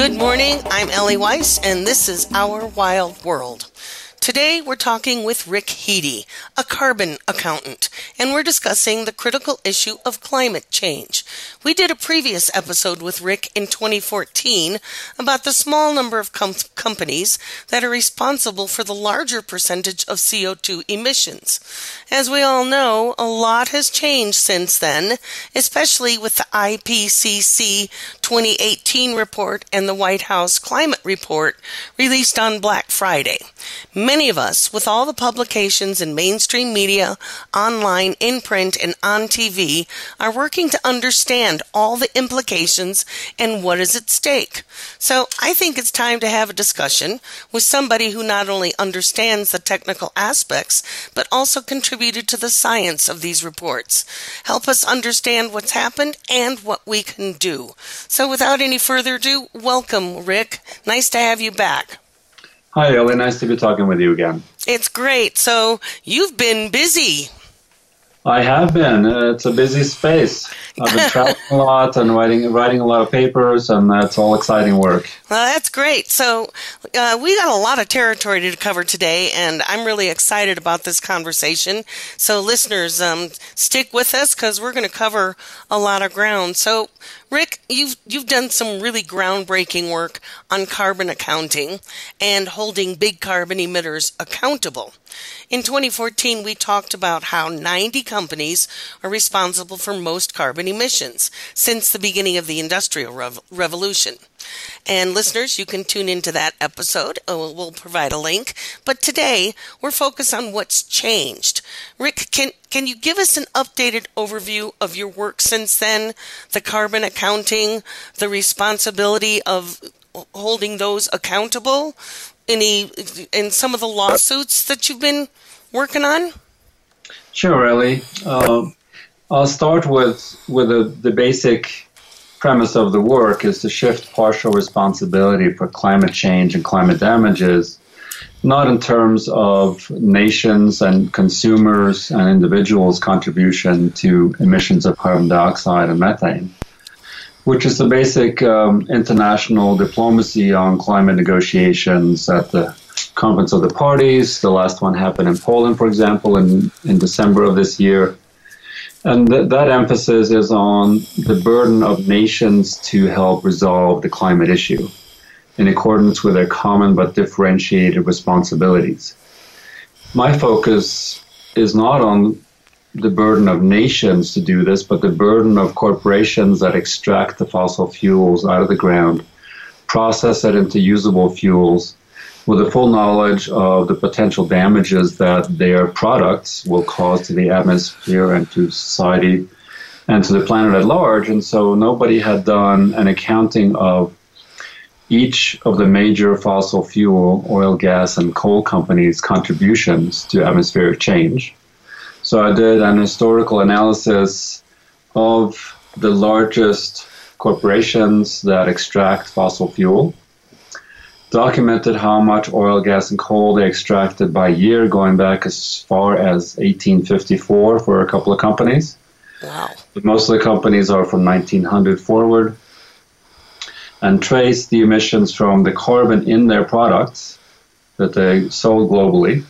Good morning. I'm Ellie Weiss, and this is Our Wild World. Today, we're talking with Rick Heede, a carbon accountant, and we're discussing the critical issue of climate change. We did a previous episode with Rick in 2014 about the small number of com- companies that are responsible for the larger percentage of CO2 emissions. As we all know, a lot has changed since then, especially with the IPCC 2018 report and the White House climate report released on Black Friday. Many of us, with all the publications in mainstream media, online, in print, and on TV, are working to understand all the implications and what is at stake. So I think it's time to have a discussion with somebody who not only understands the technical aspects, but also contributed to the science of these reports. Help us understand what's happened and what we can do. So without any further ado, welcome, Rick. Nice to have you back. Hi, Ellie. Nice to be talking with you again. It's great. So you've been busy. I have been. Uh, it's a busy space. I've been traveling a lot and writing writing a lot of papers, and that's all exciting work. Well, that's great. So uh, we got a lot of territory to cover today, and I'm really excited about this conversation. So listeners, um, stick with us because we're going to cover a lot of ground. So Rick, you've you've done some really groundbreaking work on carbon accounting and holding big carbon emitters accountable. In 2014, we talked about how 90 companies are responsible for most carbon emissions since the beginning of the Industrial Rev- Revolution. And listeners, you can tune into that episode. Uh, we'll provide a link. But today, we're focused on what's changed. Rick, can, can you give us an updated overview of your work since then? The carbon accounting, the responsibility of holding those accountable? Any, in some of the lawsuits that you've been working on? Sure, Ellie. Uh, I'll start with, with the, the basic premise of the work is to shift partial responsibility for climate change and climate damages, not in terms of nations and consumers and individuals' contribution to emissions of carbon dioxide and methane, which is the basic um, international diplomacy on climate negotiations at the Conference of the Parties. The last one happened in Poland, for example, in, in December of this year. And th- that emphasis is on the burden of nations to help resolve the climate issue in accordance with their common but differentiated responsibilities. My focus is not on the burden of nations to do this, but the burden of corporations that extract the fossil fuels out of the ground, process it into usable fuels, with a full knowledge of the potential damages that their products will cause to the atmosphere and to society and to the planet at large. And so nobody had done an accounting of each of the major fossil fuel, oil, gas, and coal companies' contributions to atmospheric change. So I did an historical analysis of the largest corporations that extract fossil fuel documented how much oil, gas, and coal they extracted by year, going back as far as 1854 for a couple of companies. Wow. But most of the companies are from 1900 forward and trace the emissions from the carbon in their products that they sold globally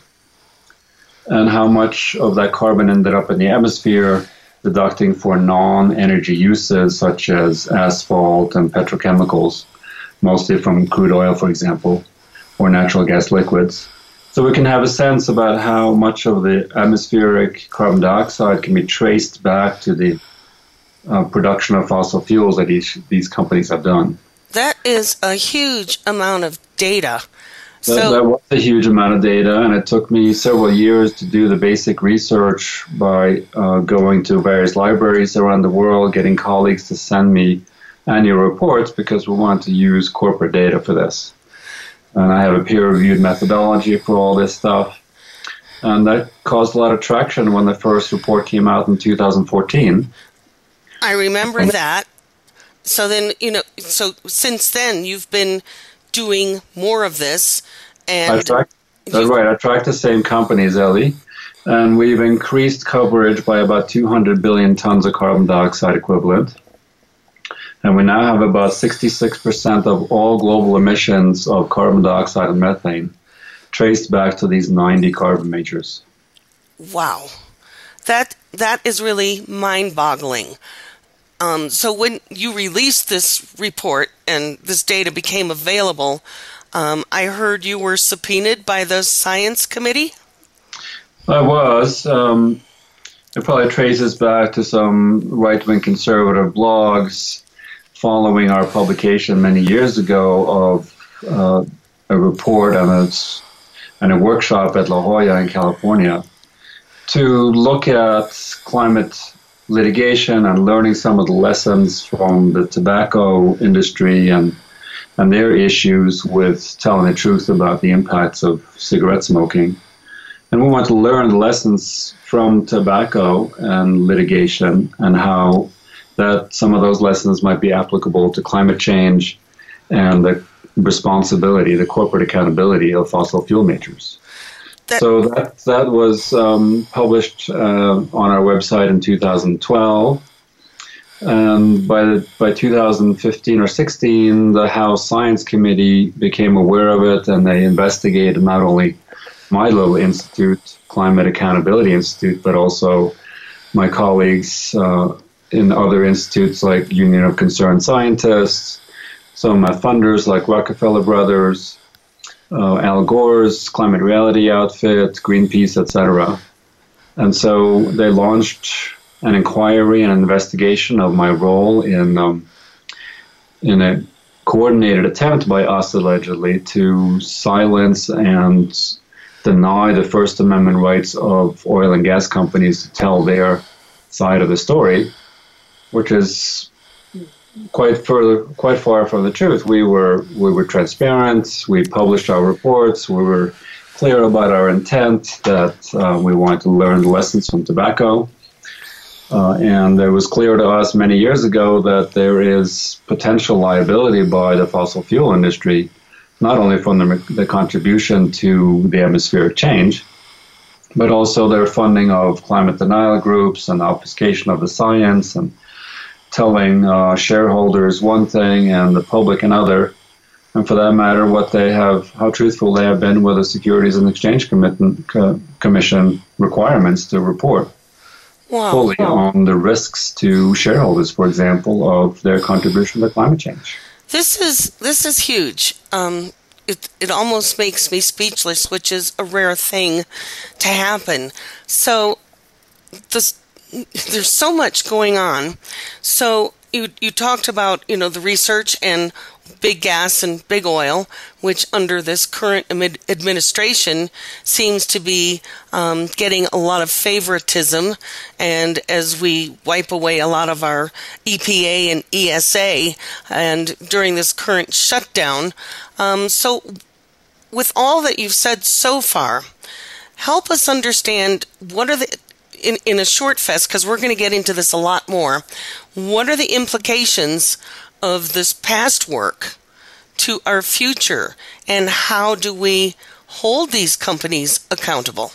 and how much of that carbon ended up in the atmosphere deducting for non-energy uses such as asphalt and petrochemicals mostly from crude oil, for example, or natural gas liquids. So we can have a sense about how much of the atmospheric carbon dioxide can be traced back to the uh, production of fossil fuels that these, these companies have done. That is a huge amount of data. That, so, that was a huge amount of data, and it took me several years to do the basic research by uh, going to various libraries around the world, getting colleagues to send me annual reports because we want to use corporate data for this. And I have a peer reviewed methodology for all this stuff. And that caused a lot of traction when the first report came out in 2014. I remember that. So then, you know, so since then you've been doing more of this and I track, that's right. I track the same companies, Ellie, and we've increased coverage by about 200 billion tons of carbon dioxide equivalent. And we now have about 66% of all global emissions of carbon dioxide and methane traced back to these 90 carbon majors. Wow. That that is really mind-boggling. Um, so when you released this report and this data became available, um, I heard you were subpoenaed by the science committee. I was. Um, it probably traces back to some right-wing conservative blogs following our publication many years ago of uh, a report and a, and a workshop at La Jolla in California to look at climate litigation and learning some of the lessons from the tobacco industry and and their issues with telling the truth about the impacts of cigarette smoking. And we want to learn lessons from tobacco and litigation and how that some of those lessons might be applicable to climate change and the responsibility, the corporate accountability of fossil fuel majors. That so that that was um, published uh, on our website in 2012. And by the, by 2015 or 16, the House Science Committee became aware of it, and they investigated not only my little institute, Climate Accountability Institute, but also my colleagues uh, in other institutes like Union of Concerned Scientists, some of my funders like Rockefeller Brothers, uh, Al Gore's Climate Reality outfit, Greenpeace, etc. And so they launched an inquiry and an investigation of my role in um, in a coordinated attempt by us allegedly to silence and deny the First Amendment rights of oil and gas companies to tell their side of the story, which is quite further, quite far from the truth. We were we were transparent. We published our reports. We were clear about our intent that uh, we wanted to learn lessons from tobacco. Uh, and it was clear to us many years ago that there is potential liability by the fossil fuel industry, not only from the, the contribution to the atmospheric change, but also their funding of climate denial groups and obfuscation of the science and telling uh, shareholders one thing and the public another, and for that matter, what they have, how truthful they have been with the Securities and Exchange Commission requirements to report wow. fully wow. on the risks to shareholders, for example, of their contribution to climate change. This is this is huge. Um, it it almost makes me speechless, which is a rare thing to happen. So, this there's so much going on. So you you talked about you know the research and big gas and big oil, which under this current administration seems to be um, getting a lot of favoritism. And as we wipe away a lot of our EPA and ESA, and during this current shutdown, um, so with all that you've said so far, help us understand what are the in, in a short fest, because we're going to get into this a lot more, what are the implications of this past work to our future, and how do we hold these companies accountable?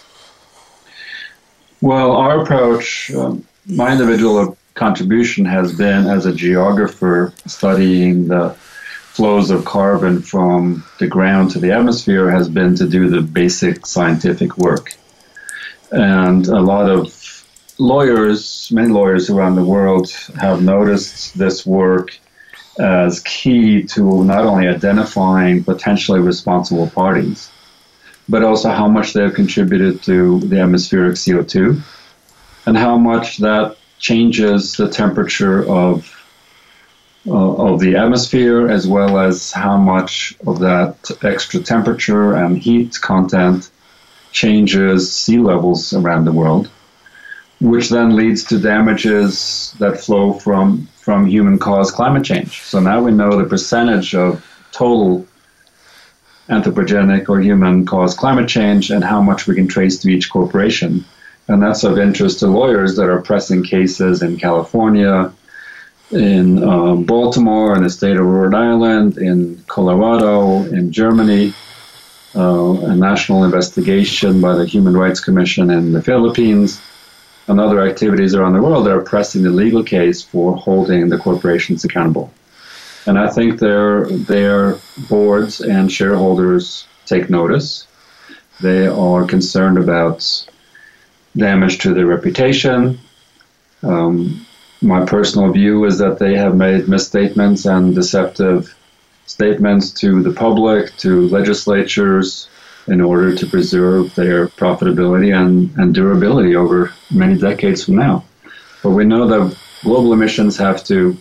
Well, our approach, um, my individual contribution has been as a geographer studying the flows of carbon from the ground to the atmosphere, has been to do the basic scientific work. And a lot of lawyers, many lawyers around the world, have noticed this work as key to not only identifying potentially responsible parties, but also how much they've contributed to the atmospheric CO2 and how much that changes the temperature of uh, of the atmosphere as well as how much of that extra temperature and heat content changes sea levels around the world which then leads to damages that flow from from human caused climate change. So now we know the percentage of total anthropogenic or human caused climate change and how much we can trace to each corporation. And that's of interest to lawyers that are pressing cases in California, in um, Baltimore, in the state of Rhode Island, in Colorado, in Germany, uh, a national investigation by the Human Rights Commission in the Philippines and other activities around the world that are pressing the legal case for holding the corporations accountable. And I think their their boards and shareholders take notice. They are concerned about damage to their reputation. Um, my personal view is that they have made misstatements and deceptive statements to the public, to legislatures, in order to preserve their profitability and, and durability over many decades from now. But we know that global emissions have to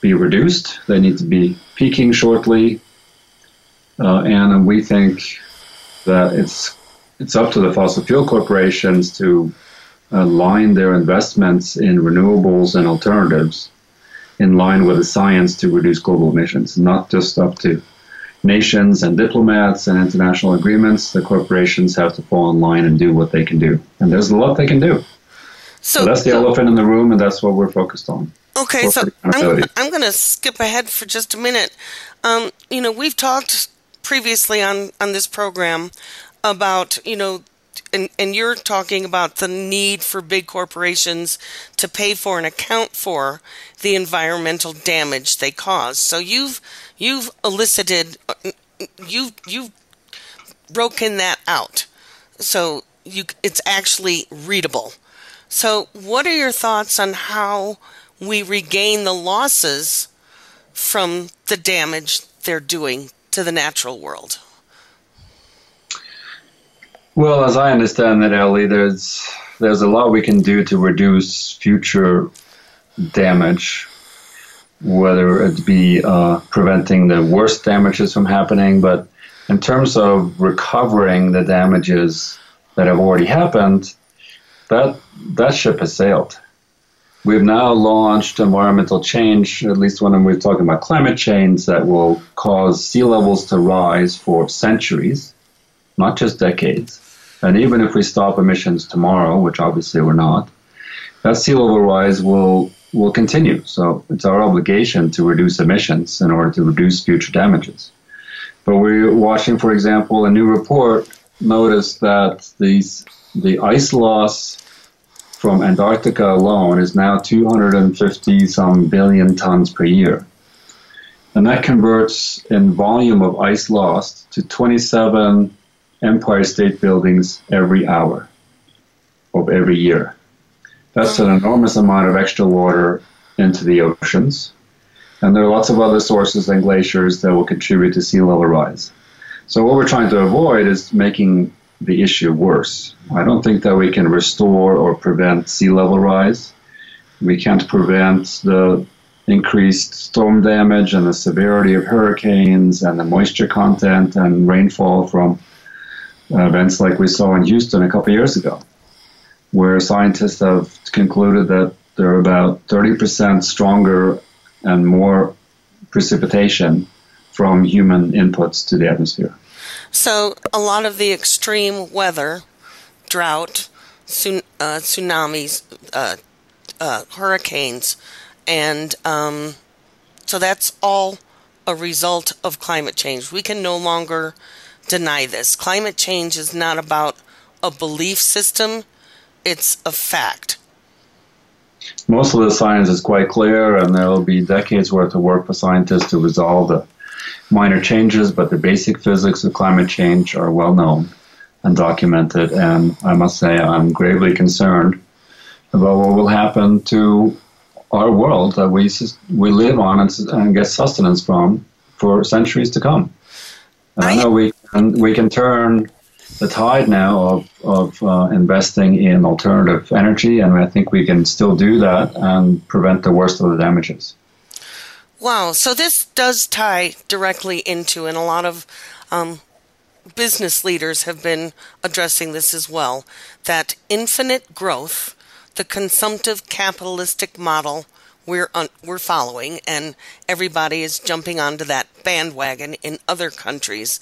be reduced, they need to be peaking shortly, uh, and we think that it's it's up to the fossil fuel corporations to align their investments in renewables and alternatives in line with the science to reduce global emissions, not just up to nations and diplomats and international agreements, the corporations have to fall in line and do what they can do. And there's a lot they can do. So, so that's the elephant in the room, and that's what we're focused on. Okay, so I'm, I'm going to skip ahead for just a minute. Um, you know, we've talked previously on, on this program about, you know, and, and you're talking about the need for big corporations to pay for and account for the environmental damage they cause. So you've you've elicited uh, you've you've broken that out. So you it's actually readable. So what are your thoughts on how we regain the losses from the damage they're doing to the natural world? Well, as I understand it, Ellie, there's there's a lot we can do to reduce future damage, whether it be uh, preventing the worst damages from happening, but in terms of recovering the damages that have already happened, that that ship has sailed. We've now launched environmental change, at least when we're talking about climate change, that will cause sea levels to rise for centuries, not just decades. And even if we stop emissions tomorrow, which obviously we're not, that sea level rise will will continue. So it's our obligation to reduce emissions in order to reduce future damages. But we're watching, for example, a new report noticed that these the ice loss from Antarctica alone is now 250 some billion tons per year. And that converts in volume of ice lost to 27 Empire State Buildings every hour of every year. That's an enormous amount of extra water into the oceans. And there are lots of other sources and glaciers that will contribute to sea level rise. So, what we're trying to avoid is making the issue worse. I don't think that we can restore or prevent sea level rise. We can't prevent the increased storm damage and the severity of hurricanes and the moisture content and rainfall from uh, events like we saw in Houston a couple years ago, where scientists have concluded that there are about 30% stronger and more precipitation from human inputs to the atmosphere. So, a lot of the extreme weather, drought, uh, tsunamis, uh, uh, hurricanes, and um, so that's all a result of climate change. We can no longer deny this. Climate change is not about a belief system, it's a fact. Most of the science is quite clear, and there will be decades worth of work for scientists to resolve the minor changes, but the basic physics of climate change are well known and documented. And I must say, I'm gravely concerned about what will happen to our world that we we live on and, and get sustenance from for centuries to come. And I, I know we can we can turn the tide now of of uh, investing in alternative energy, and I think we can still do that and prevent the worst of the damages. Wow. So this does tie directly into, and a lot of um, business leaders have been addressing this as well, that infinite growth, the consumptive capitalistic model we're un- we're following, and everybody is jumping onto that bandwagon in other countries,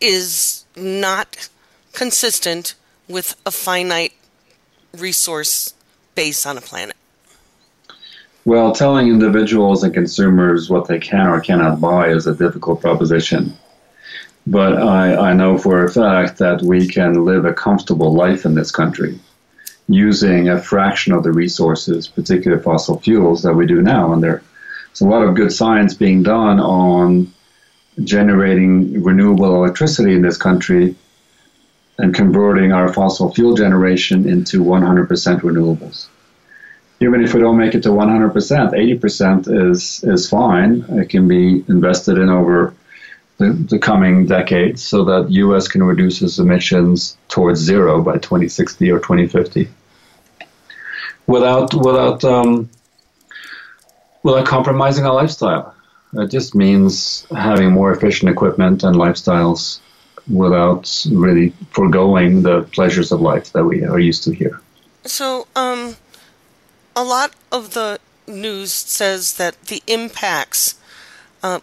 is not consistent with a finite resource base on a planet. Well, telling individuals and consumers what they can or cannot buy is a difficult proposition. But I, I know for a fact that we can live a comfortable life in this country using a fraction of the resources, particularly fossil fuels, that we do now. And there's a lot of good science being done on generating renewable electricity in this country and converting our fossil fuel generation into 100% renewables. Even if we don't make it to 100%, 80% is, is fine. It can be invested in over the, the coming decades so that U.S. can reduce its emissions towards zero by 2060 or 2050 without, without, um, without compromising our lifestyle. It just means having more efficient equipment and lifestyles without really foregoing the pleasures of life that we are used to here. So, um, a lot of the news says that the impacts uh,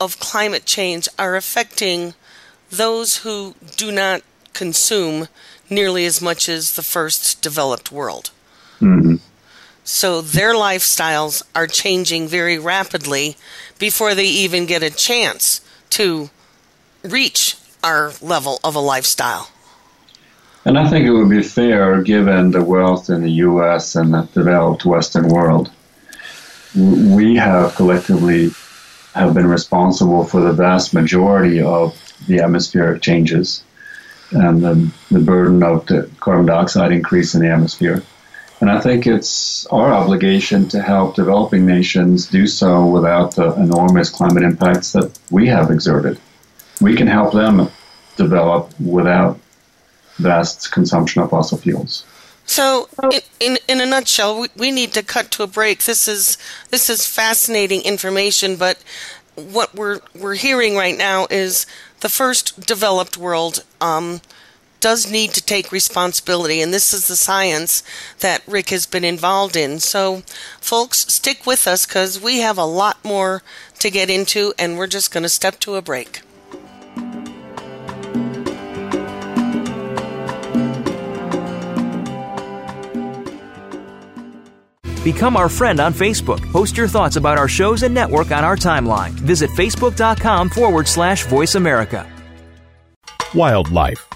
of climate change are affecting those who do not consume nearly as much as the first developed world. Mm-hmm. So their lifestyles are changing very rapidly before they even get a chance to reach our level of a lifestyle. And I think it would be fair, given the wealth in the U.S. and the developed Western world, we have collectively have been responsible for the vast majority of the atmospheric changes and the, the burden of the carbon dioxide increase in the atmosphere. And I think it's our obligation to help developing nations do so without the enormous climate impacts that we have exerted. We can help them develop without vast consumption of fossil fuels. So, in, in, a nutshell, we, we need to cut to a break. This is this is fascinating information, but what we're we're hearing right now is the first developed world um, does need to take responsibility, and this is the science that Rick has been involved in. So, folks, stick with us because we have a lot more to get into, and we're just going to step to a break. Become our friend on Facebook. Post your thoughts about our shows and network on our timeline. Visit facebook.com forward slash voice America. Wildlife.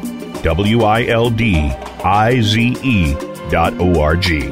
W I L D I Z E dot O R G.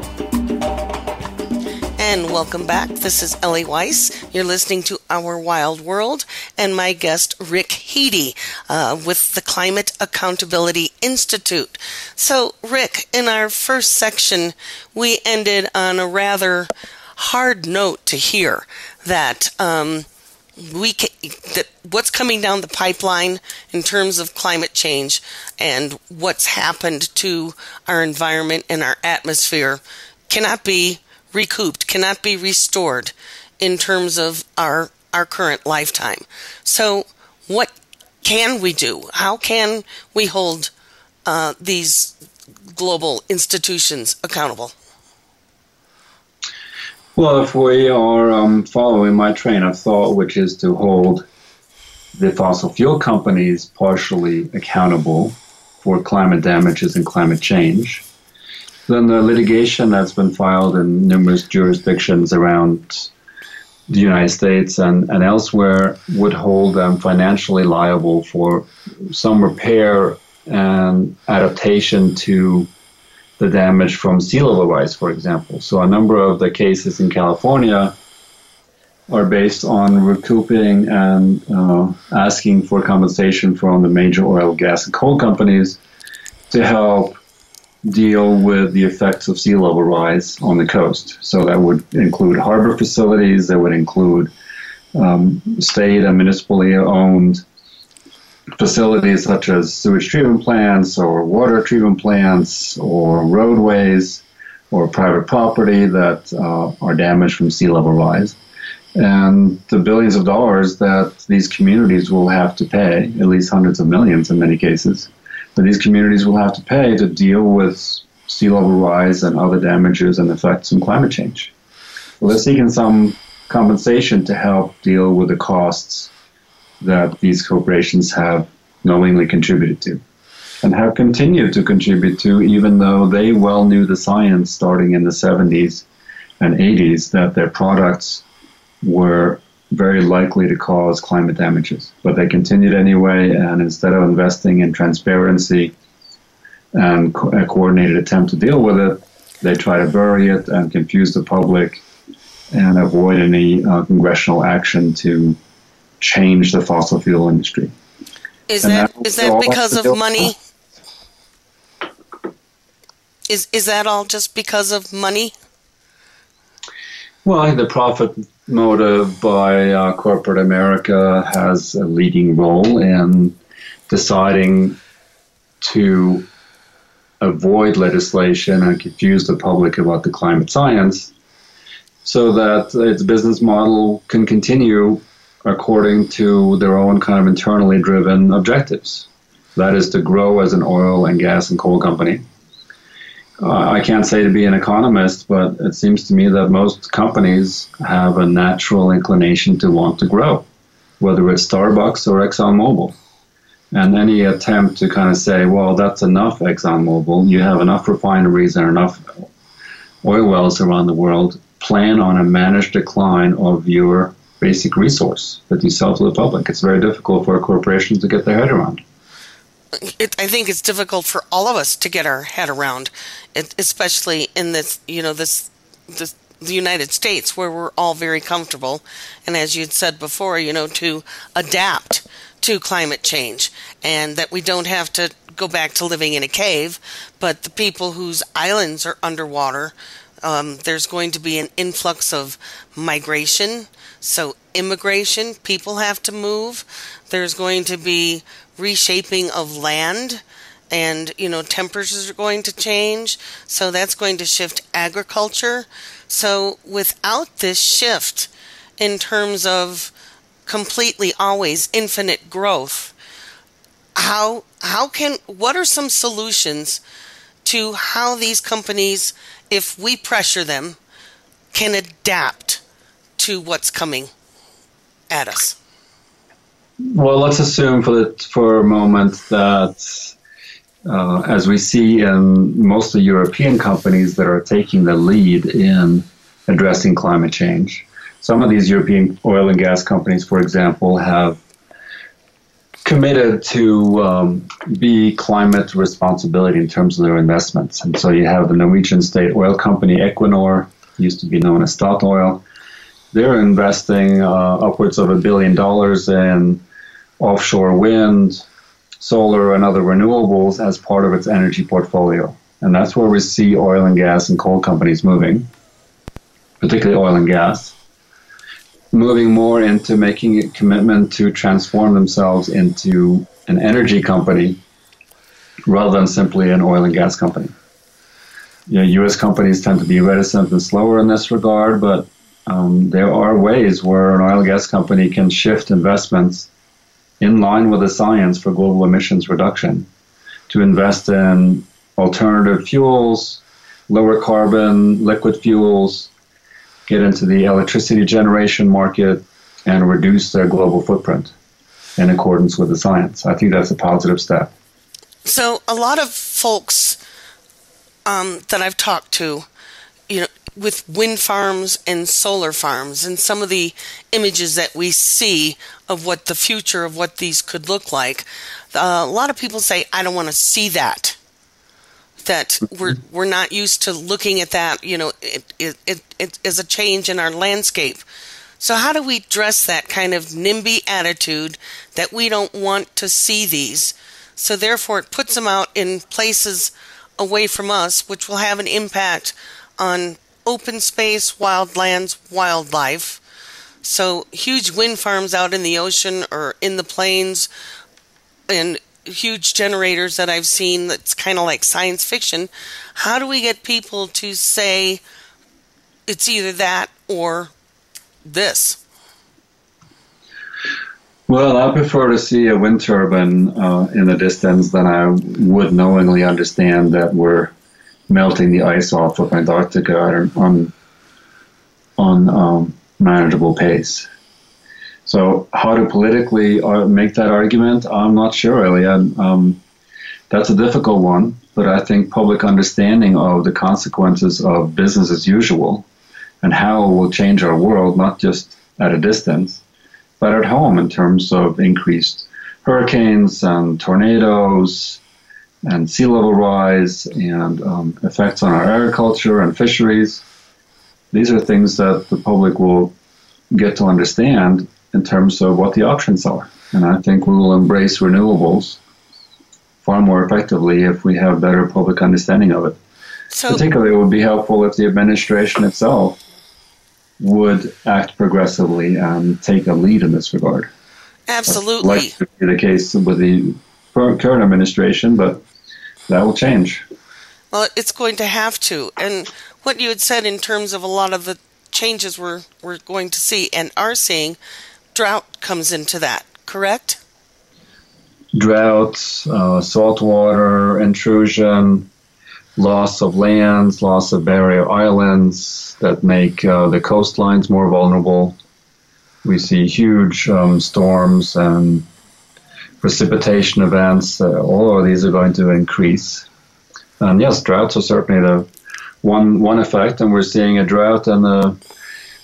and welcome back. This is Ellie Weiss. You're listening to Our Wild World and my guest, Rick Heede, uh, with the Climate Accountability Institute. So, Rick, in our first section, we ended on a rather hard note to hear that. Um, we that what's coming down the pipeline in terms of climate change and what's happened to our environment and our atmosphere cannot be recouped, cannot be restored in terms of our our current lifetime. So, what can we do? How can we hold uh, these global institutions accountable? Well, if we are um, following my train of thought, which is to hold the fossil fuel companies partially accountable for climate damages and climate change, then the litigation that's been filed in numerous jurisdictions around the United States and, and elsewhere would hold them financially liable for some repair and adaptation to the damage from sea level rise, for example. So a number of the cases in California are based on recouping and uh, asking for compensation from the major oil, gas, and coal companies to help deal with the effects of sea level rise on the coast. So that would include harbor facilities, that would include um, state and municipally owned facilities such as sewage treatment plants or water treatment plants or roadways or private property that uh, are damaged from sea level rise. And the billions of dollars that these communities will have to pay, at least hundreds of millions in many cases, that these communities will have to pay to deal with sea level rise and other damages and effects from climate change. Well, they're seeking some compensation to help deal with the costs that these corporations have knowingly contributed to and have continued to contribute to, even though they well knew the science starting in the 70s and 80s that their products were very likely to cause climate damages. But they continued anyway, and instead of investing in transparency and co- a coordinated attempt to deal with it, they try to bury it and confuse the public and avoid any uh, congressional action to change the fossil fuel industry. Is that, that is that because of money? Is is that all just because of money? Well, the profit motive by uh, corporate America has a leading role in deciding to avoid legislation and confuse the public about the climate science so that its business model can continue according to their own kind of internally driven objectives. That is to grow as an oil and gas and coal company Uh, I can't say to be an economist, but it seems to me that most companies have a natural inclination to want to grow, whether it's Starbucks or ExxonMobil. And any attempt to kind of say, well, that's enough, ExxonMobil, you have enough refineries and enough oil wells around the world, plan on a managed decline of your basic resource that you sell to the public. It's very difficult for a corporation to get their head around it, I think it's difficult for all of us to get our head around, it, especially in this, you know, this, this, the United States where we're all very comfortable, and as you'd said before, you know, to adapt to climate change, and that we don't have to go back to living in a cave, but the people whose islands are underwater, um, there's going to be an influx of migration. So, immigration, people have to move. There's going to be reshaping of land and you know temperatures are going to change. So that's going to shift agriculture. So without this shift in terms of completely always infinite growth how how can what are some solutions to how these companies if we pressure them can adapt to what's coming at us well, let's assume for the, for a moment that uh, as we see in most mostly European companies that are taking the lead in addressing climate change. Some of these European oil and gas companies, for example, have committed to um, be climate responsibility in terms of their investments. And so you have the Norwegian state oil company Equinor, used to be known as Statoil. They're investing uh, upwards of a billion dollars in offshore wind, solar, and other renewables as part of its energy portfolio. And that's where we see oil and gas and coal companies moving, particularly oil and gas moving more into making a commitment to transform themselves into an energy company rather than simply an oil and gas company. You know, U.S. companies tend to be reticent and slower in this regard, but um, there are ways where an oil and gas company can shift investments in line with the science for global emissions reduction to invest in alternative fuels, lower carbon liquid fuels, get into the electricity generation market and reduce their global footprint in accordance with the science. I think that's a positive step. So, a lot of folks um, that I've talked to, you know, with wind farms and solar farms, and some of the images that we see of what the future of what these could look like, uh, a lot of people say, "I don't want to see that." that we're we're not used to looking at that. You know, it it, it, it is a change in our landscape. So how do we dress that kind of NIMBY attitude that we don't want to see these? So therefore, it puts them out in places away from us, which will have an impact on open space, wildlands, wildlife. So huge wind farms out in the ocean or in the plains, and huge generators that I've seen that's kind of like science fiction. How do we get people to say it's either that or this? Well, I prefer to see a wind turbine uh, in the distance than I would knowingly understand that we're melting the ice off of Antarctica on on um, manageable pace. So how to politically uh, make that argument, I'm not sure, really. Um, that's a difficult one, but I think public understanding of the consequences of business as usual and how it will change our world, not just at a distance, but at home in terms of increased hurricanes and tornadoes and sea level rise and um, effects on our agriculture and fisheries. These are things that the public will get to understand in terms of what the options are. And I think we will embrace renewables far more effectively if we have better public understanding of it. So, Particularly, it would be helpful if the administration itself would act progressively and take a lead in this regard. Absolutely. That's like to be the case with the current administration, but that will change. Well, it's going to have to. And what you had said in terms of a lot of the changes we're, we're going to see and are seeing drought comes into that, correct? Drought, uh, saltwater intrusion, loss of lands, loss of barrier islands that make uh, the coastlines more vulnerable. We see huge um, storms and precipitation events. Uh, all of these are going to increase. And yes, droughts are certainly the one one effect, and we're seeing a drought in the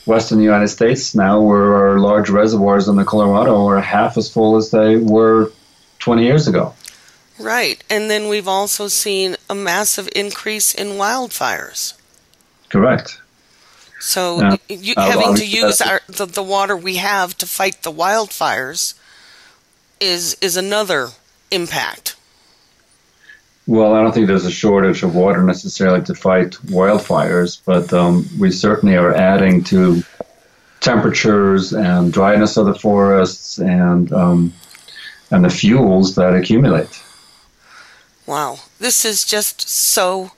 western United States now, where our large reservoirs in the Colorado are half as full as they were 20 years ago. Right, and then we've also seen a massive increase in wildfires. Correct. So uh, you, having to use our, the, the water we have to fight the wildfires is is another impact. Well, I don't think there's a shortage of water necessarily to fight wildfires, but um, we certainly are adding to temperatures and dryness of the forests and um, and the fuels that accumulate. Wow, this is just so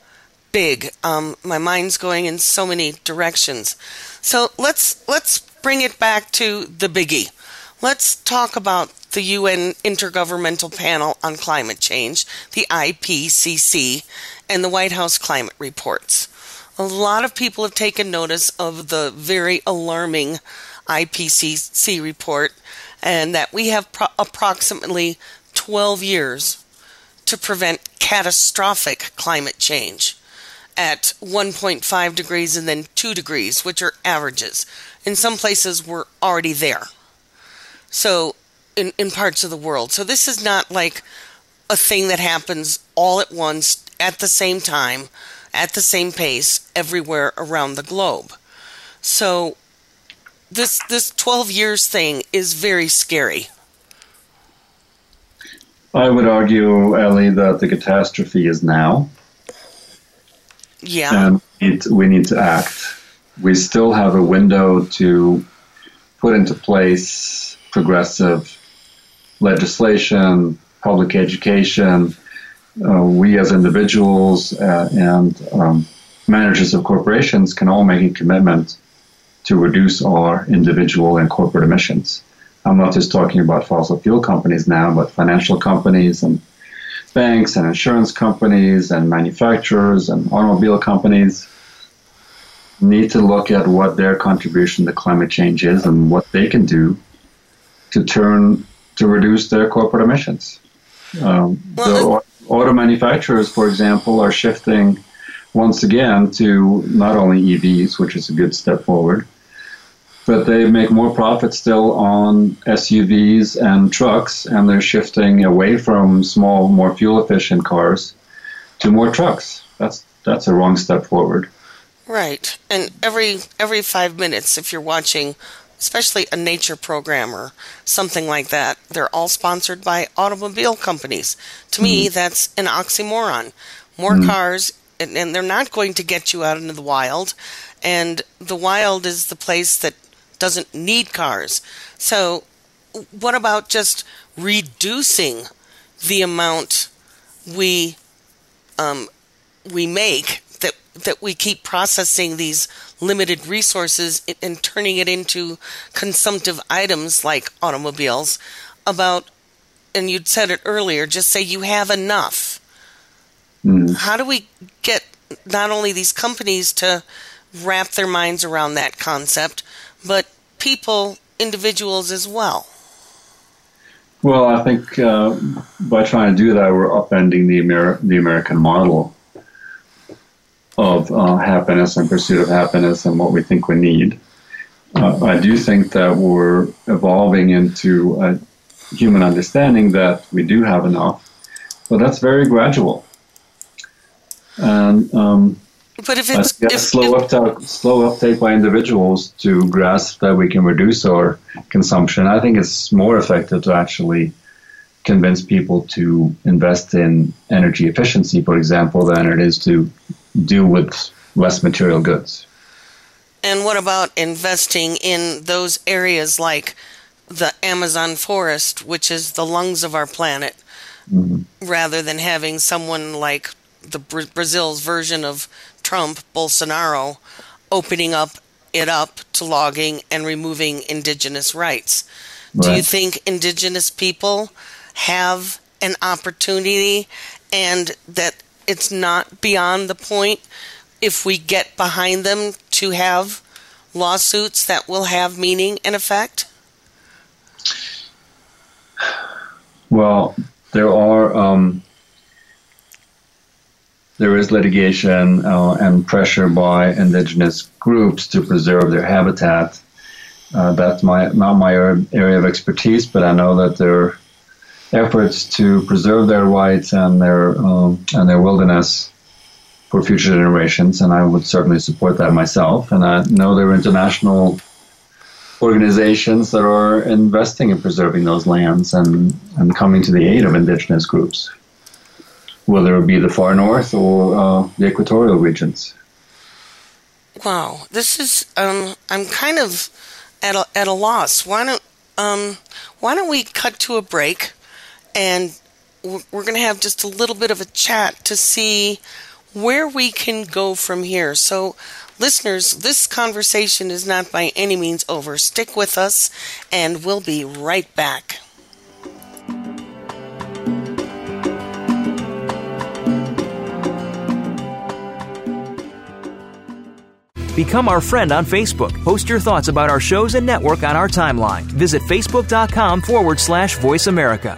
big. Um, my mind's going in so many directions. So let's let's bring it back to the biggie. Let's talk about the UN Intergovernmental Panel on Climate Change, the IPCC, and the White House climate reports. A lot of people have taken notice of the very alarming IPCC report and that we have pro- approximately 12 years to prevent catastrophic climate change at 1.5 degrees and then 2 degrees, which are averages. In some places, we're already there. So, in, in parts of the world. So, this is not like a thing that happens all at once at the same time, at the same pace, everywhere around the globe. So, this this 12 years thing is very scary. I would argue, Ellie, that the catastrophe is now. Yeah. And it, we need to act. We still have a window to put into place progressive legislation, public education. Uh, we as individuals uh, and um, managers of corporations can all make a commitment to reduce our individual and corporate emissions. I'm not just talking about fossil fuel companies now, but financial companies and banks and insurance companies and manufacturers and automobile companies need to look at what their contribution to climate change is and what they can do to turn to reduce their corporate emissions. Um, well, the auto manufacturers, for example, are shifting once again to not only EVs, which is a good step forward, but they make more profit still on SUVs and trucks, and they're shifting away from small, more fuel efficient cars to more trucks. That's that's a wrong step forward. Right, and every every five minutes, if you're watching, especially a nature program or something like that, they're all sponsored by automobile companies. To me, mm-hmm. that's an oxymoron. More mm cars, and, and they're not going to get you out into the wild. And the wild is the place that doesn't need cars. So, what about just reducing the amount we um, we make that we keep processing these limited resources and turning it into consumptive items like automobiles? About and you'd said it earlier. Just say you have enough. Mm. How do we get not only these companies to wrap their minds around that concept, but people, individuals as well? Well, I think uh, by trying to do that, we're upending the, Amer- the American model of uh, happiness and pursuit of happiness and what we think we need. Uh, I do think that we're evolving into a human understanding that we do have enough, but that's very gradual. And um, but if it's if, slow if, uptake, slow uptake by individuals to grasp that we can reduce our consumption, I think it's more effective to actually convince people to invest in energy efficiency, for example, than it is to do with less material goods. And what about investing in those areas like the Amazon forest, which is the lungs of our planet, mm-hmm. rather than having someone like the Brazil's version of Trump, Bolsonaro, opening up it up to logging and removing indigenous rights. Right. Do you think indigenous people have an opportunity and that it's not beyond the point if we get behind them to have lawsuits that will have meaning and effect? Well, there are um, there is litigation uh, and pressure by indigenous groups to preserve their habitat. Uh, that's my not my area of expertise, but I know that there efforts to preserve their rights and their um, and their wilderness for future generations, and I would certainly support that myself. And I know there are international organizations that are investing in preserving those lands and, and coming to the aid of indigenous groups whether it be the far north or uh, the equatorial regions. Wow, this is um, I'm kind of at a, at a loss. Why don't um, why don't we cut to a break, and we're, going to have just a little bit of a chat to see where we can go from here. So, listeners, this conversation is not by any means over. Stick with us, and we'll be right back. Become our friend on Facebook. Post your thoughts about our shows and network on our timeline. Visit facebook.com forward slash voice America.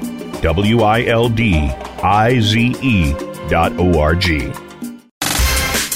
W I L D I Z E dot O R G.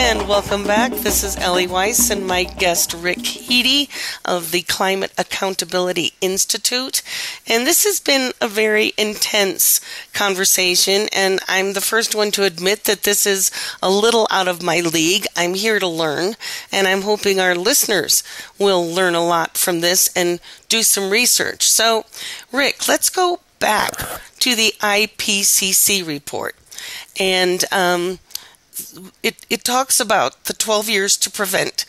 And welcome back. This is Ellie Weiss and my guest Rick Heede of the Climate Accountability Institute. And this has been a very intense conversation, and I'm the first one to admit that this is a little out of my league. I'm here to learn, and I'm hoping our listeners will learn a lot from this and do some research. So, Rick, let's go back to the IPCC report. And um, it, it talks about the 12 years to prevent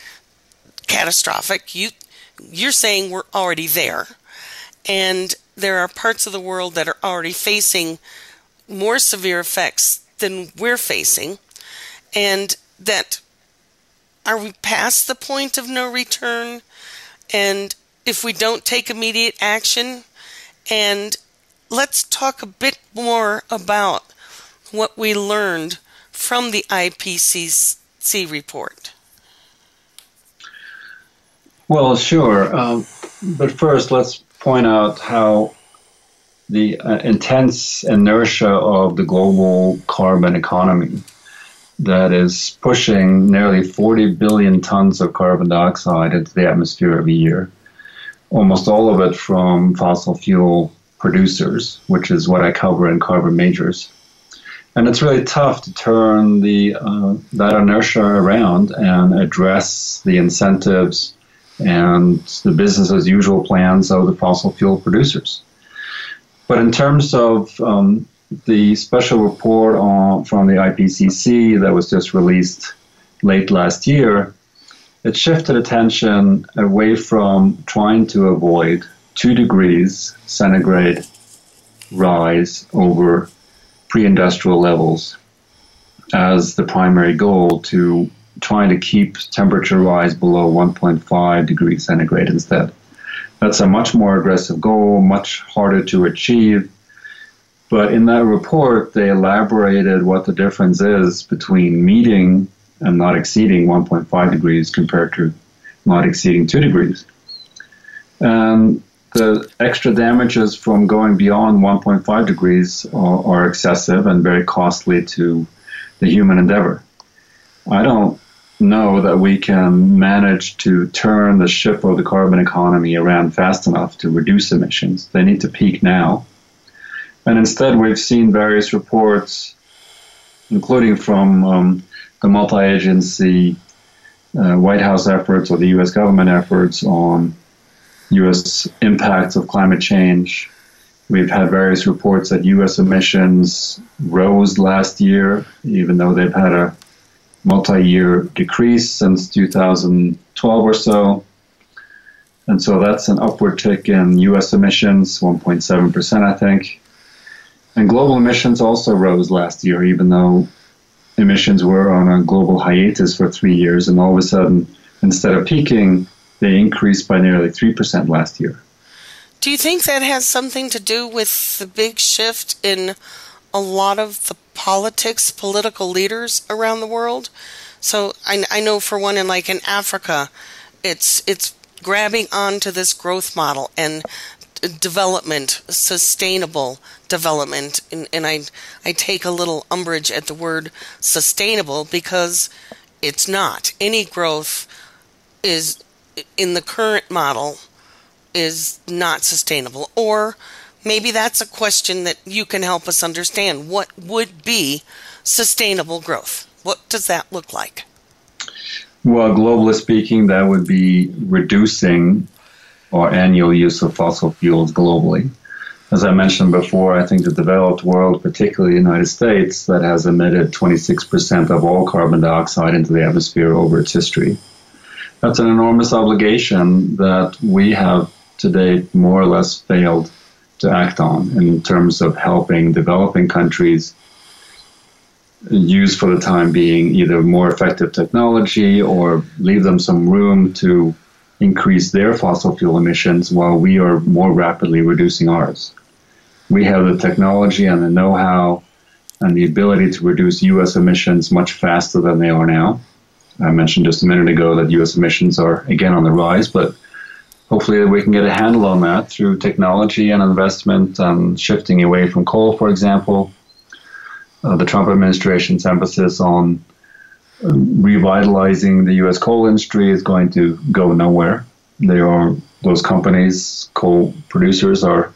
catastrophic. You, you're saying we're already there. And there are parts of the world that are already facing more severe effects than we're facing. And that are we past the point of no return? And if we don't take immediate action, and let's talk a bit more about what we learned from the IPCC report? Well, sure. Um, but first, let's point out how the uh, intense inertia of the global carbon economy that is pushing nearly 40 billion tons of carbon dioxide into the atmosphere every year, almost all of it from fossil fuel producers, which is what I cover in Carbon Majors and it's really tough to turn the uh, that inertia around and address the incentives and the business as usual plans of the fossil fuel producers. But in terms of um, the special report on, from the IPCC that was just released late last year, it shifted attention away from trying to avoid two degrees centigrade rise over pre industrial levels as the primary goal to trying to keep temperature rise below 1.5 degrees centigrade instead. That's a much more aggressive goal, much harder to achieve. But in that report, they elaborated what the difference is between meeting and not exceeding 1.5 degrees compared to not exceeding 2 degrees. And the extra damages from going beyond 1.5 degrees are, are, excessive and very costly to the human endeavor. I don't know that we can manage to turn the ship of the carbon economy around fast enough to reduce emissions. They need to peak now. And instead, we've seen various reports, including from um, the multi agency uh, White House efforts or the U.S. government efforts on U.S. impacts of climate change. We've had various reports that U.S. emissions rose last year, even though they've had a multi year decrease since 2012 or so. And so that's an upward tick in U.S. emissions, 1.7%, I think. And global emissions also rose last year, even though emissions were on a global hiatus for three years. And all of a sudden, instead of peaking, they increased by nearly 3% last year. Do you think that has something to do with the big shift in a lot of the politics, political leaders around the world? So I, I know for one, in like in Africa, it's it's grabbing onto this growth model and development, sustainable development, and, and, I I take a little umbrage at the word sustainable because it's not. Any growth is in the current model is not sustainable, or maybe that's a question that you can help us understand. What would be sustainable growth? What does that look like? Well, globally speaking, that would be reducing our annual use of fossil fuels globally. As I mentioned before, I think the developed world, particularly the United States, that has emitted 26% of all carbon dioxide into the atmosphere over its history. That's an enormous obligation that we have today more or less failed to act on in terms of helping developing countries use for the time being either more effective technology or leave them some room to increase their fossil fuel emissions while we are more rapidly reducing ours. We have the technology and the know how and the ability to reduce U.S. emissions much faster than they are now. I mentioned just a minute ago that U.S. emissions are again on the rise, but hopefully we can get a handle on that through technology and investment and shifting away from coal, for example, uh, the Trump administration's emphasis on um, revitalizing the U.S. coal industry is going to go nowhere. There are those companies, coal producers, are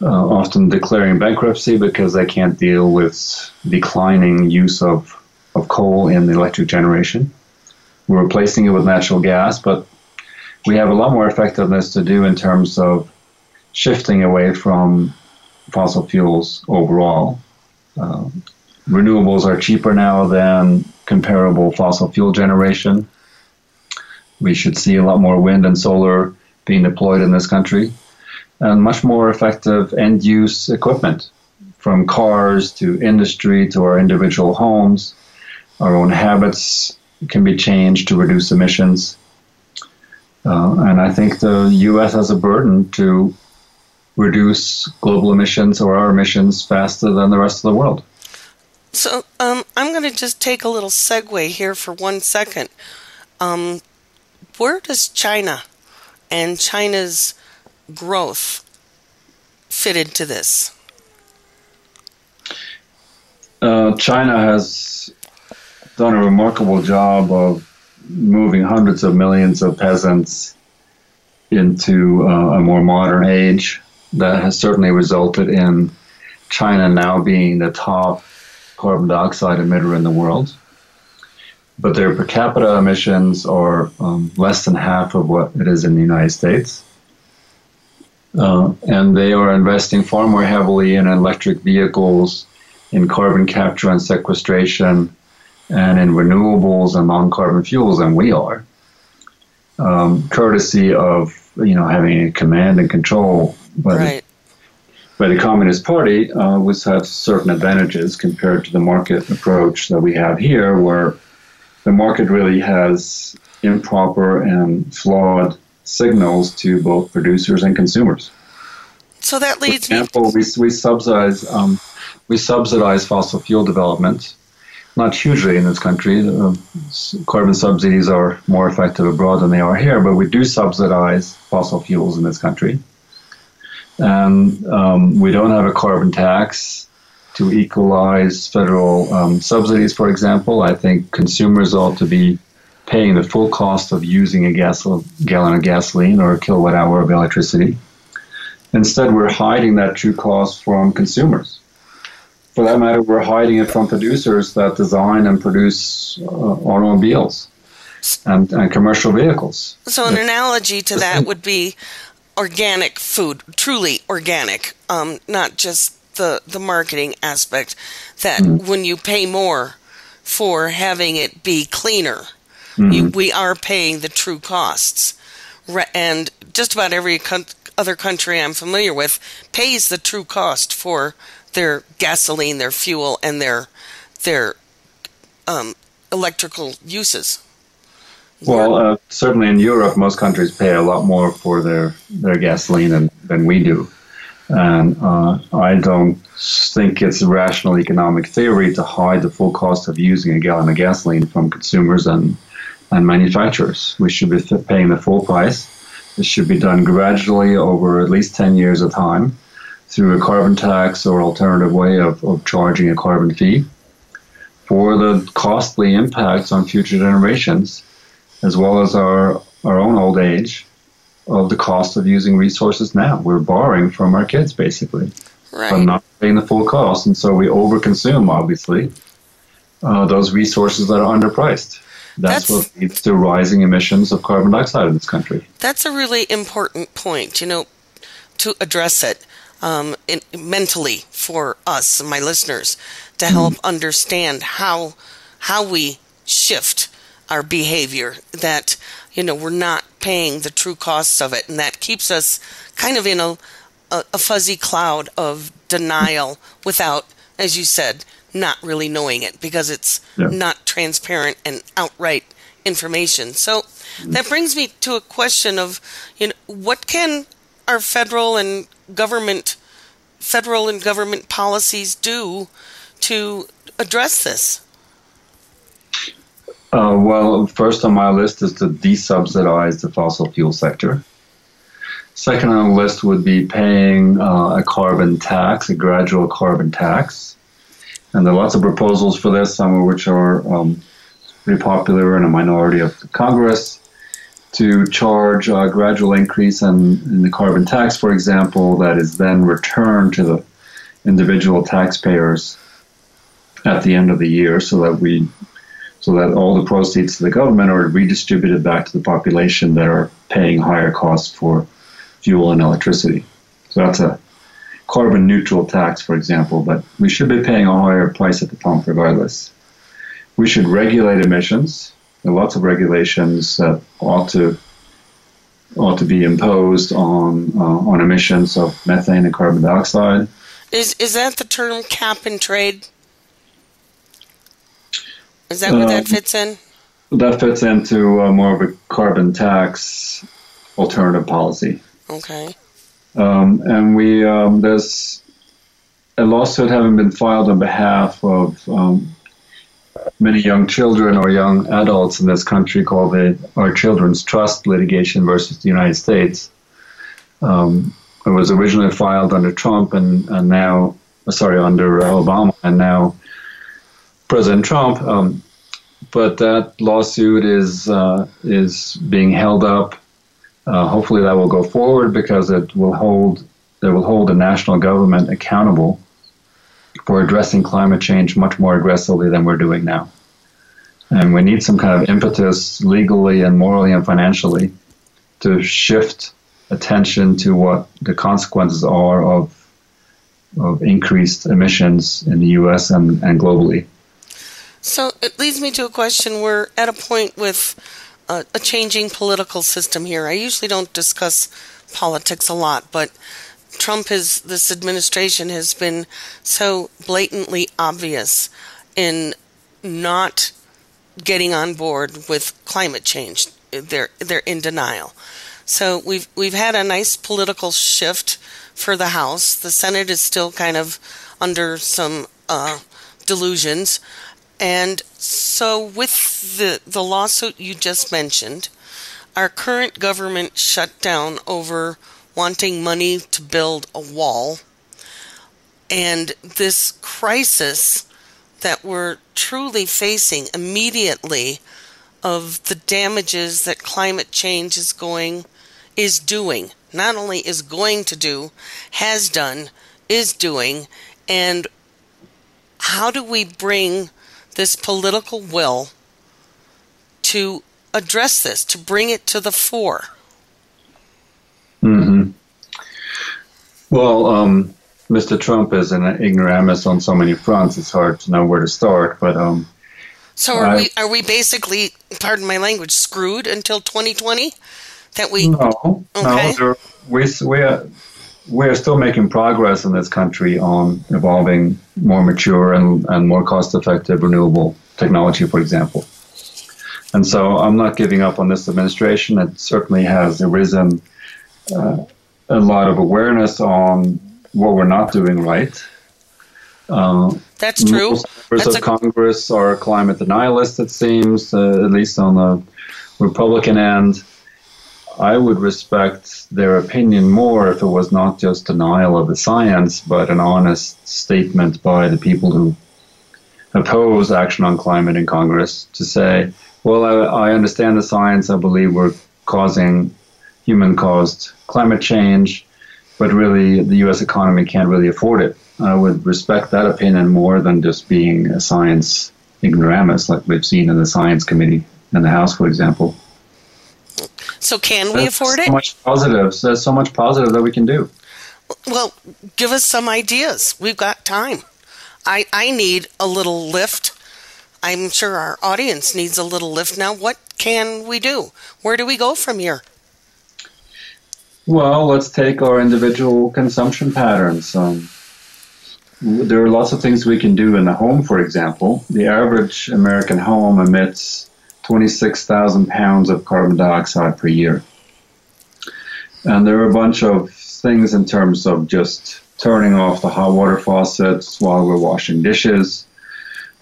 uh, often declaring bankruptcy because they can't deal with declining use of, of coal in the electric generation. We're replacing it with natural gas, but we have a lot more effectiveness to do in terms of shifting away from fossil fuels overall. Um, renewables are cheaper now than comparable fossil fuel generation. We should see a lot more wind and solar being deployed in this country, and much more effective end use equipment from cars to industry to our individual homes. Our own habits can be changed to reduce emissions. Uh, and I think the U.S. has a burden to reduce global emissions or our emissions faster than the rest of the world. So um, I'm going to just take a little segue here for one second. Um, where does China and China's growth fit into this? Uh, China has done a remarkable job of moving hundreds of millions of peasants into uh, a more modern age that has certainly resulted in China now being the top carbon dioxide emitter in the world. But their per capita emissions are um, less than half of what it is in the United States. Uh, and they are investing far more heavily in electric vehicles, in carbon capture and sequestration, and in renewables and non-carbon fuels than we are. Um, courtesy of you know having a command and control by, right. the, by the Communist Party, uh, which has certain advantages compared to the market approach that we have here, where the market really has improper and flawed signals to both producers and consumers. So that leads For example, me. we, we subsidize um, we subsidize fossil fuel development not hugely in this country. Uh, carbon subsidies are more effective abroad than they are here, but we do subsidize fossil fuels in this country. And um, we don't have a carbon tax to equalize federal um, subsidies, for example. I think consumers ought to be paying the full cost of using a gas- gallon of gasoline or a kilowatt hour of electricity. Instead, we're hiding that true cost from consumers. For that matter, we're hiding it from producers that design and produce uh, automobiles and, and commercial vehicles. So, an analogy to that would be organic food, truly organic, um, not just the, the marketing aspect. That mm. when you pay more for having it be cleaner, mm. you, we are paying the true costs. And just about every con- other country I'm familiar with pays the true cost for their gasoline, their fuel, and their their um, electrical uses. Well, uh, certainly in Europe, most countries pay a lot more for their, their gasoline than, than we do. And uh, I don't think it's rational economic theory to hide the full cost of using a gallon of gasoline from consumers and, and manufacturers. We should be paying the full price. This should be done gradually over at least 10 years of time through a carbon tax or alternative way of, of charging a carbon fee for the costly impacts on future generations as well as our, our own old age of the cost of using resources now. We're borrowing from our kids, basically, right. but not paying the full cost. And so we overconsume, obviously, uh, those resources that are underpriced. That's, That's, what leads to rising emissions of carbon dioxide in this country. That's a really important point, you know, to address it um, in, mentally for us, my listeners, to help mm. understand how how we shift our behavior that you know we're not paying the true costs of it and that keeps us kind of in a, a, a fuzzy cloud of denial without as you said not really knowing it because it's yeah. not transparent and outright information so that brings me to a question of you know what can our federal and government federal and government policies do to address this uh, well, first on my list is to desubsidize the fossil fuel sector. Second on the list would be paying uh, a carbon tax, a gradual carbon tax. And there are lots of proposals for this, some of which are um, pretty popular in a minority of Congress, to charge a gradual increase in, in the carbon tax, for example, that is then returned to the individual taxpayers at the end of the year so that we so that all the proceeds to the government are redistributed back to the population that are paying higher costs for fuel and electricity. So that's a carbon neutral tax, for example, but we should be paying a higher price at the pump regardless. We should regulate emissions. There are lots of regulations that ought to ought to be imposed on uh, on emissions of methane and carbon dioxide. Is is that the term cap and trade? Is that where uh, that fits in? That fits into uh, more of a carbon tax alternative policy. Okay. Um, and we um, there's a lawsuit having been filed on behalf of um, many young children or young adults in this country called the Our Children's Trust litigation versus the United States. Um, it was originally filed under Trump and, and now, sorry, under Obama, and now President Trump. Um, but that lawsuit is uh, is being held up. Uh, hopefully, that will go forward because it will hold it will hold the national government accountable for addressing climate change much more aggressively than we're doing now. And we need some kind of impetus legally and morally and financially to shift attention to what the consequences are of of increased emissions in the US and, and globally. So it leads me to a question. We're at a point with a, a changing political system here. I usually don't discuss politics a lot, but Trump has, this administration has been so blatantly obvious in not getting on board with climate change. They're, they're in denial. So we've, we've had a nice political shift for the House. The Senate is still kind of under some uh, delusions. And so, with the, the lawsuit you just mentioned, our current government shut down over wanting money to build a wall. And this crisis that we're truly facing immediately of the damages that climate change is going is doing, not only is going to do, has done, is doing, and how do we bring this political will to address this, to bring it to the fore? Well, um, Mr. Trump is an ignoramus on so many fronts. It's hard to know where to start. But um, so are I, we? Are we basically, pardon my language, screwed until 2020? That we no, okay. no, we we are we are still making progress in this country on evolving more mature and, and more cost effective renewable technology, for example. And so I'm not giving up on this administration. It certainly has arisen uh, a lot of awareness on what we're not doing right. Uh, That's true. Members That's of a- Congress are climate denialists, it seems, uh, at least on the Republican end. I would respect their opinion more if it was not just denial of the science, but an honest statement by the people who oppose action on climate in Congress to say, well, I, I understand the science. I believe we're causing human caused climate change, but really the U.S. economy can't really afford it. I would respect that opinion more than just being a science ignoramus like we've seen in the Science Committee in the House, for example. So, can we There's afford so it? Much positive. There's so much positive that we can do. Well, give us some ideas. We've got time. I, I need a little lift. I'm sure our audience needs a little lift now. What can we do? Where do we go from here? Well, let's take our individual consumption patterns. Um, there are lots of things we can do in the home, for example. The average American home emits 26,000 pounds of carbon dioxide per year. And there are a bunch of things in terms of just turning off the hot water faucets while we're washing dishes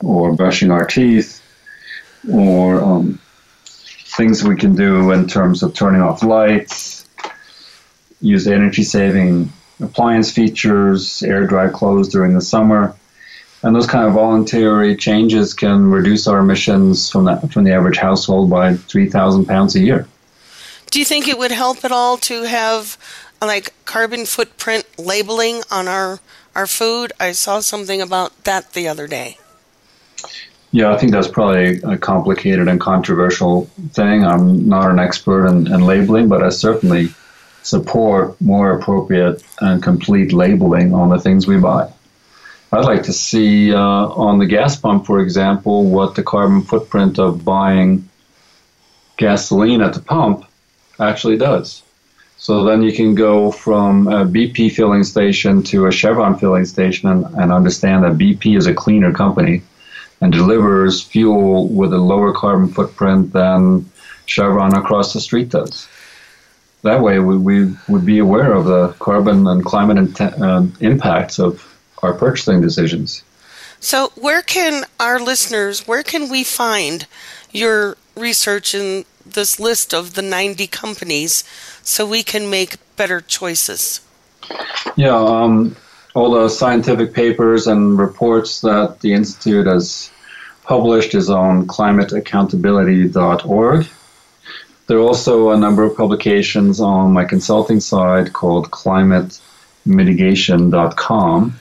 or brushing our teeth or um, things we can do in terms of turning off lights use energy saving appliance features, air dry clothes during the summer. And those kind of voluntary changes can reduce our emissions from the, from the average household by 3,000 pounds a year. Do you think it would help at all to have like carbon footprint labeling on our, our food? I saw something about that the other day. Yeah, I think that's probably a complicated and controversial thing. I'm not an expert in, in labeling, but I certainly support more appropriate and complete labeling on the things we buy. I'd like to see uh, on the gas pump, for example, what the carbon footprint of buying gasoline at the pump actually does. So then you can go from a BP filling station to a Chevron filling station and, and understand that BP is a cleaner company and delivers fuel with a lower carbon footprint than Chevron across the street does that way we, we would be aware of the carbon and climate in, uh, impacts of our purchasing decisions. So, where can our listeners, where can we find your research in this list of the 90 companies so we can make better choices? Yeah, um, all the scientific papers and reports that the Institute has published is on climateaccountability.org. There are also a number of publications on my consulting side called climatemitigation.com.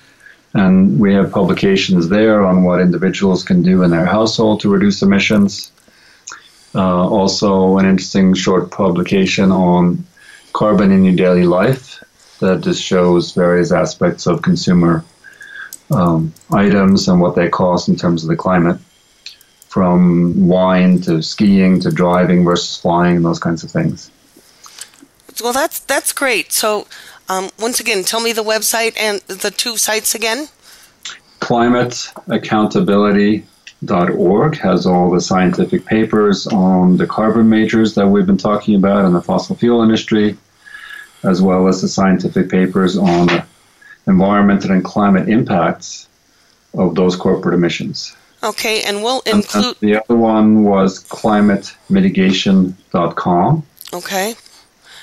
And we have publications there on what individuals can do in their household to reduce emissions. Uh, also, an interesting short publication on carbon in your daily life that just shows various aspects of consumer um, items and what they cost in terms of the climate from wine to skiing to driving versus flying, and those kinds of things. Well, that's that's great. So, um, once again, tell me the website and the two sites again. ClimateAccountability.org has all the scientific papers on the carbon majors that we've been talking about in the fossil fuel industry, as well as the scientific papers on the environmental and climate impacts of those corporate emissions. Okay, and we'll include. And the other one was climatemitigation.com. Okay.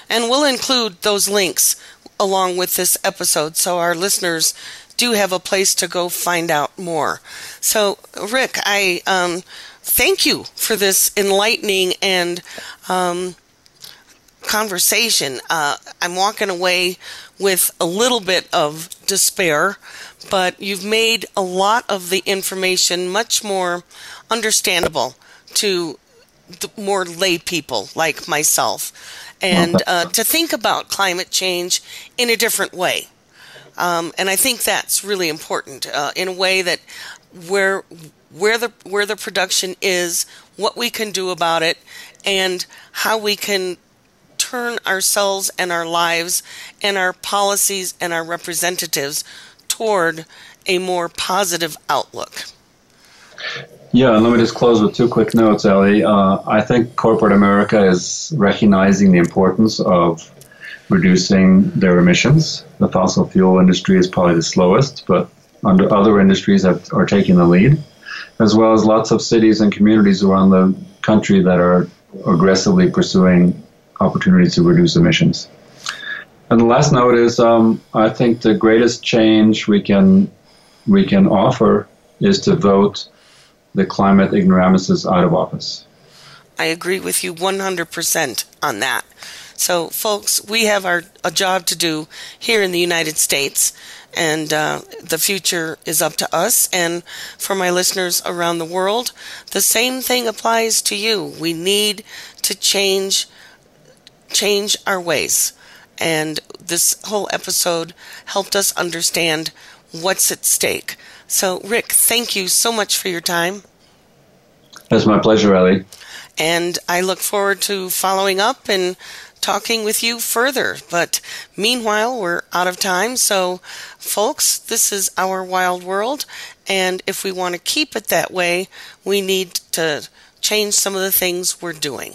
And we'll include those links along with this episode so our listeners do have a place to go find out more. So, Rick, I um, thank you for this enlightening and um, conversation. Uh, I'm walking away with a little bit of despair, but you've made a lot of the information much more understandable to more lay people like myself, and uh, to think about climate change in a different way. Um, and I think that's really important uh, in a way that where where the where the production is, what we can do about it, and how we can turn ourselves and our lives and our policies and our representatives toward a more positive outlook. Yeah, let me just close with two quick notes, Ellie. Uh, I think corporate America is recognizing the importance of reducing their emissions. The fossil fuel industry is probably the slowest, but under other industries have, are taking the lead, as well as lots of cities and communities around the country that are aggressively pursuing opportunities to reduce emissions. And the last note is, um, I think the greatest change we can we can offer is to vote the climate ignoramuses out of office. I agree with you 100% on that. So, folks, we have our a job to do here in the United States, and uh, the future is up to us. And for my listeners around the world, the same thing applies to you. We need to change change our ways. And this whole episode helped us understand what's at stake. So, Rick, thank you so much for your time. It's my pleasure, Ellie. And I look forward to following up and talking with you further. But meanwhile, we're out of time. So, folks, this is our wild world. And if we want to keep it that way, we need to change some of the things we're doing.